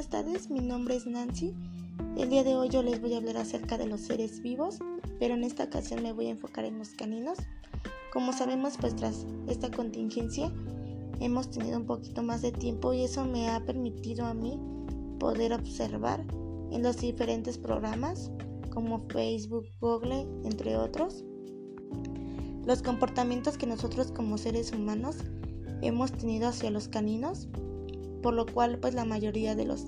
buenas tardes, mi nombre es Nancy. El día de hoy yo les voy a hablar acerca de los seres vivos, pero en esta ocasión me voy a enfocar en los caninos. Como sabemos, pues tras esta contingencia hemos tenido un poquito más de tiempo y eso me ha permitido a mí poder observar en los diferentes programas como Facebook, Google, entre otros, los comportamientos que nosotros como seres humanos hemos tenido hacia los caninos, por lo cual pues la mayoría de los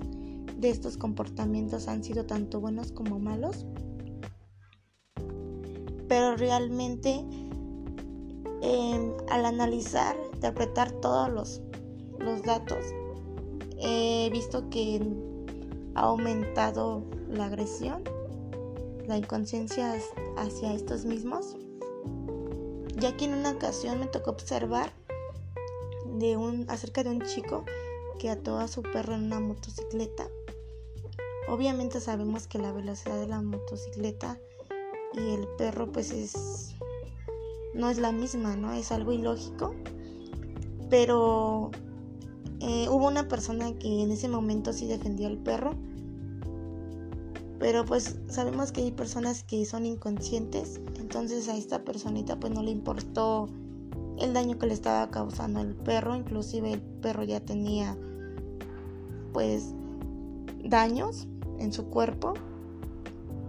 de estos comportamientos han sido tanto buenos como malos. Pero realmente em, al analizar, interpretar todos los, los datos, he visto que ha aumentado la agresión, la inconsciencia hacia estos mismos, ya que en una ocasión me tocó observar de un, acerca de un chico que ató a su perro en una motocicleta. Obviamente sabemos que la velocidad de la motocicleta y el perro pues es no es la misma, ¿no? Es algo ilógico. Pero eh, hubo una persona que en ese momento sí defendió al perro. Pero pues sabemos que hay personas que son inconscientes. Entonces a esta personita pues no le importó el daño que le estaba causando al perro. Inclusive el perro ya tenía pues daños en su cuerpo.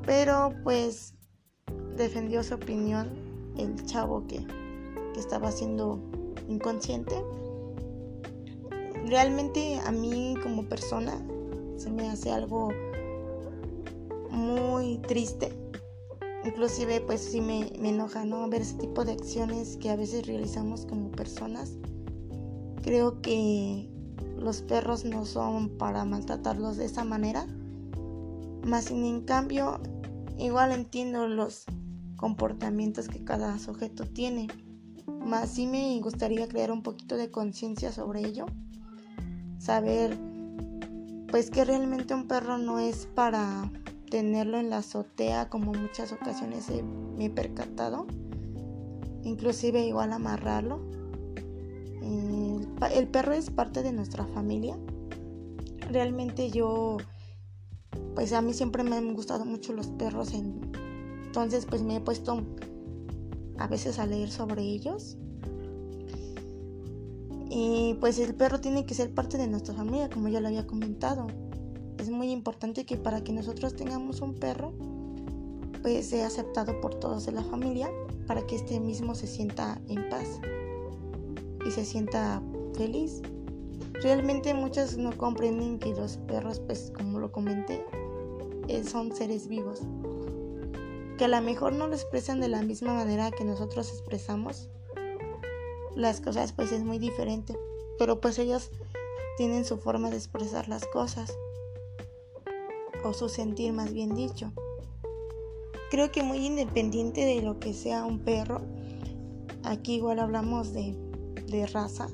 Pero pues defendió su opinión el chavo que, que estaba siendo inconsciente. Realmente a mí como persona se me hace algo muy triste inclusive pues sí me, enoja, ¿no? Ver ese tipo de acciones que a veces realizamos como personas. Creo que los perros no son para maltratarlos de esa manera. Más sin en cambio, igual entiendo los comportamientos que cada sujeto tiene. Más sí me gustaría crear un poquito de conciencia sobre ello. Saber pues que realmente un perro no es para tenerlo en la azotea como muchas ocasiones me he percatado. Inclusive igual amarrarlo. El, perro es parte de nuestra familia. Realmente yo, pues a mí siempre me han gustado mucho los perros. entonces pues me he puesto a veces a leer sobre ellos. Y pues el perro tiene que ser parte de nuestra familia, como ya lo había comentado es muy importante que para que nosotros tengamos un perro, pues sea aceptado por todos de la familia para que este mismo se sienta en paz y se sienta feliz. Realmente muchos no comprenden que los perros, pues como lo comenté, eh, son seres vivos. Que a lo mejor no lo expresan de la misma manera que nosotros expresamos las cosas, pues es muy diferente. Pero pues ellos tienen su forma de expresar las cosas o su sentir más bien dicho. Creo que muy independiente de lo que sea un perro, aquí igual hablamos de, de raza,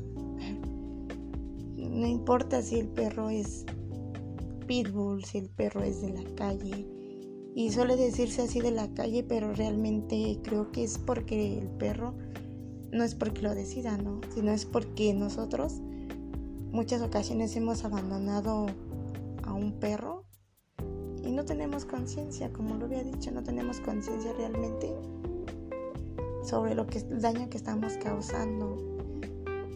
no importa si el perro es pitbull, si el perro es de la calle, y suele decirse así de la calle, pero realmente creo que es porque el perro no es porque lo decida, ¿no? Sino es porque nosotros muchas ocasiones hemos abandonado a un perro no tenemos conciencia, como lo había dicho, no tenemos conciencia realmente sobre lo que el daño que estamos causando.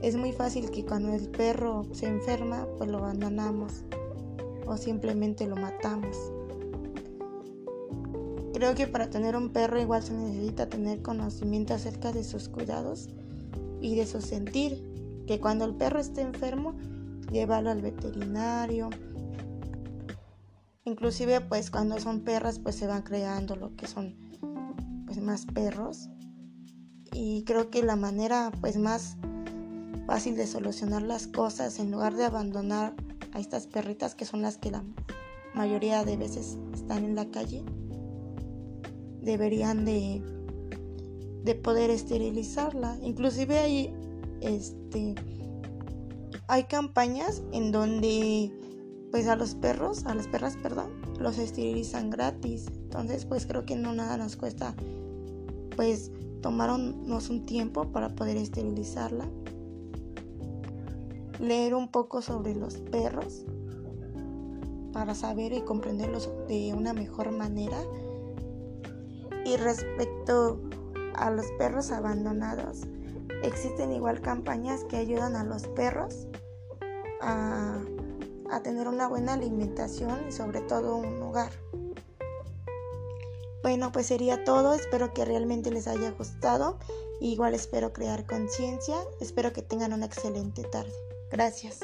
Es muy fácil que cuando el perro se enferma, pues lo abandonamos o simplemente lo matamos. Creo que para tener un perro igual se necesita tener conocimiento acerca de sus cuidados y de su sentir. Que cuando el perro esté enfermo, llevarlo al veterinario, Inclusive pues cuando son perras pues se van creando lo que son pues más perros. Y creo que la manera pues más fácil de solucionar las cosas en lugar de abandonar a estas perritas que son las que la mayoría de veces están en la calle deberían de, de poder esterilizarla inclusive hay este hay campañas en donde pues a los perros, a las perras, perdón, los esterilizan gratis. Entonces, pues creo que no nada nos cuesta pues tomarnos un tiempo para poder esterilizarla. Leer un poco sobre los perros para saber y comprenderlos de una mejor manera. Y respecto a los perros abandonados, existen igual campañas que ayudan a los perros a, a tener una buena alimentación y sobre todo un hogar. Bueno, pues sería todo. Espero que realmente les haya gustado. Igual espero crear conciencia. Espero que tengan una excelente tarde. Gracias.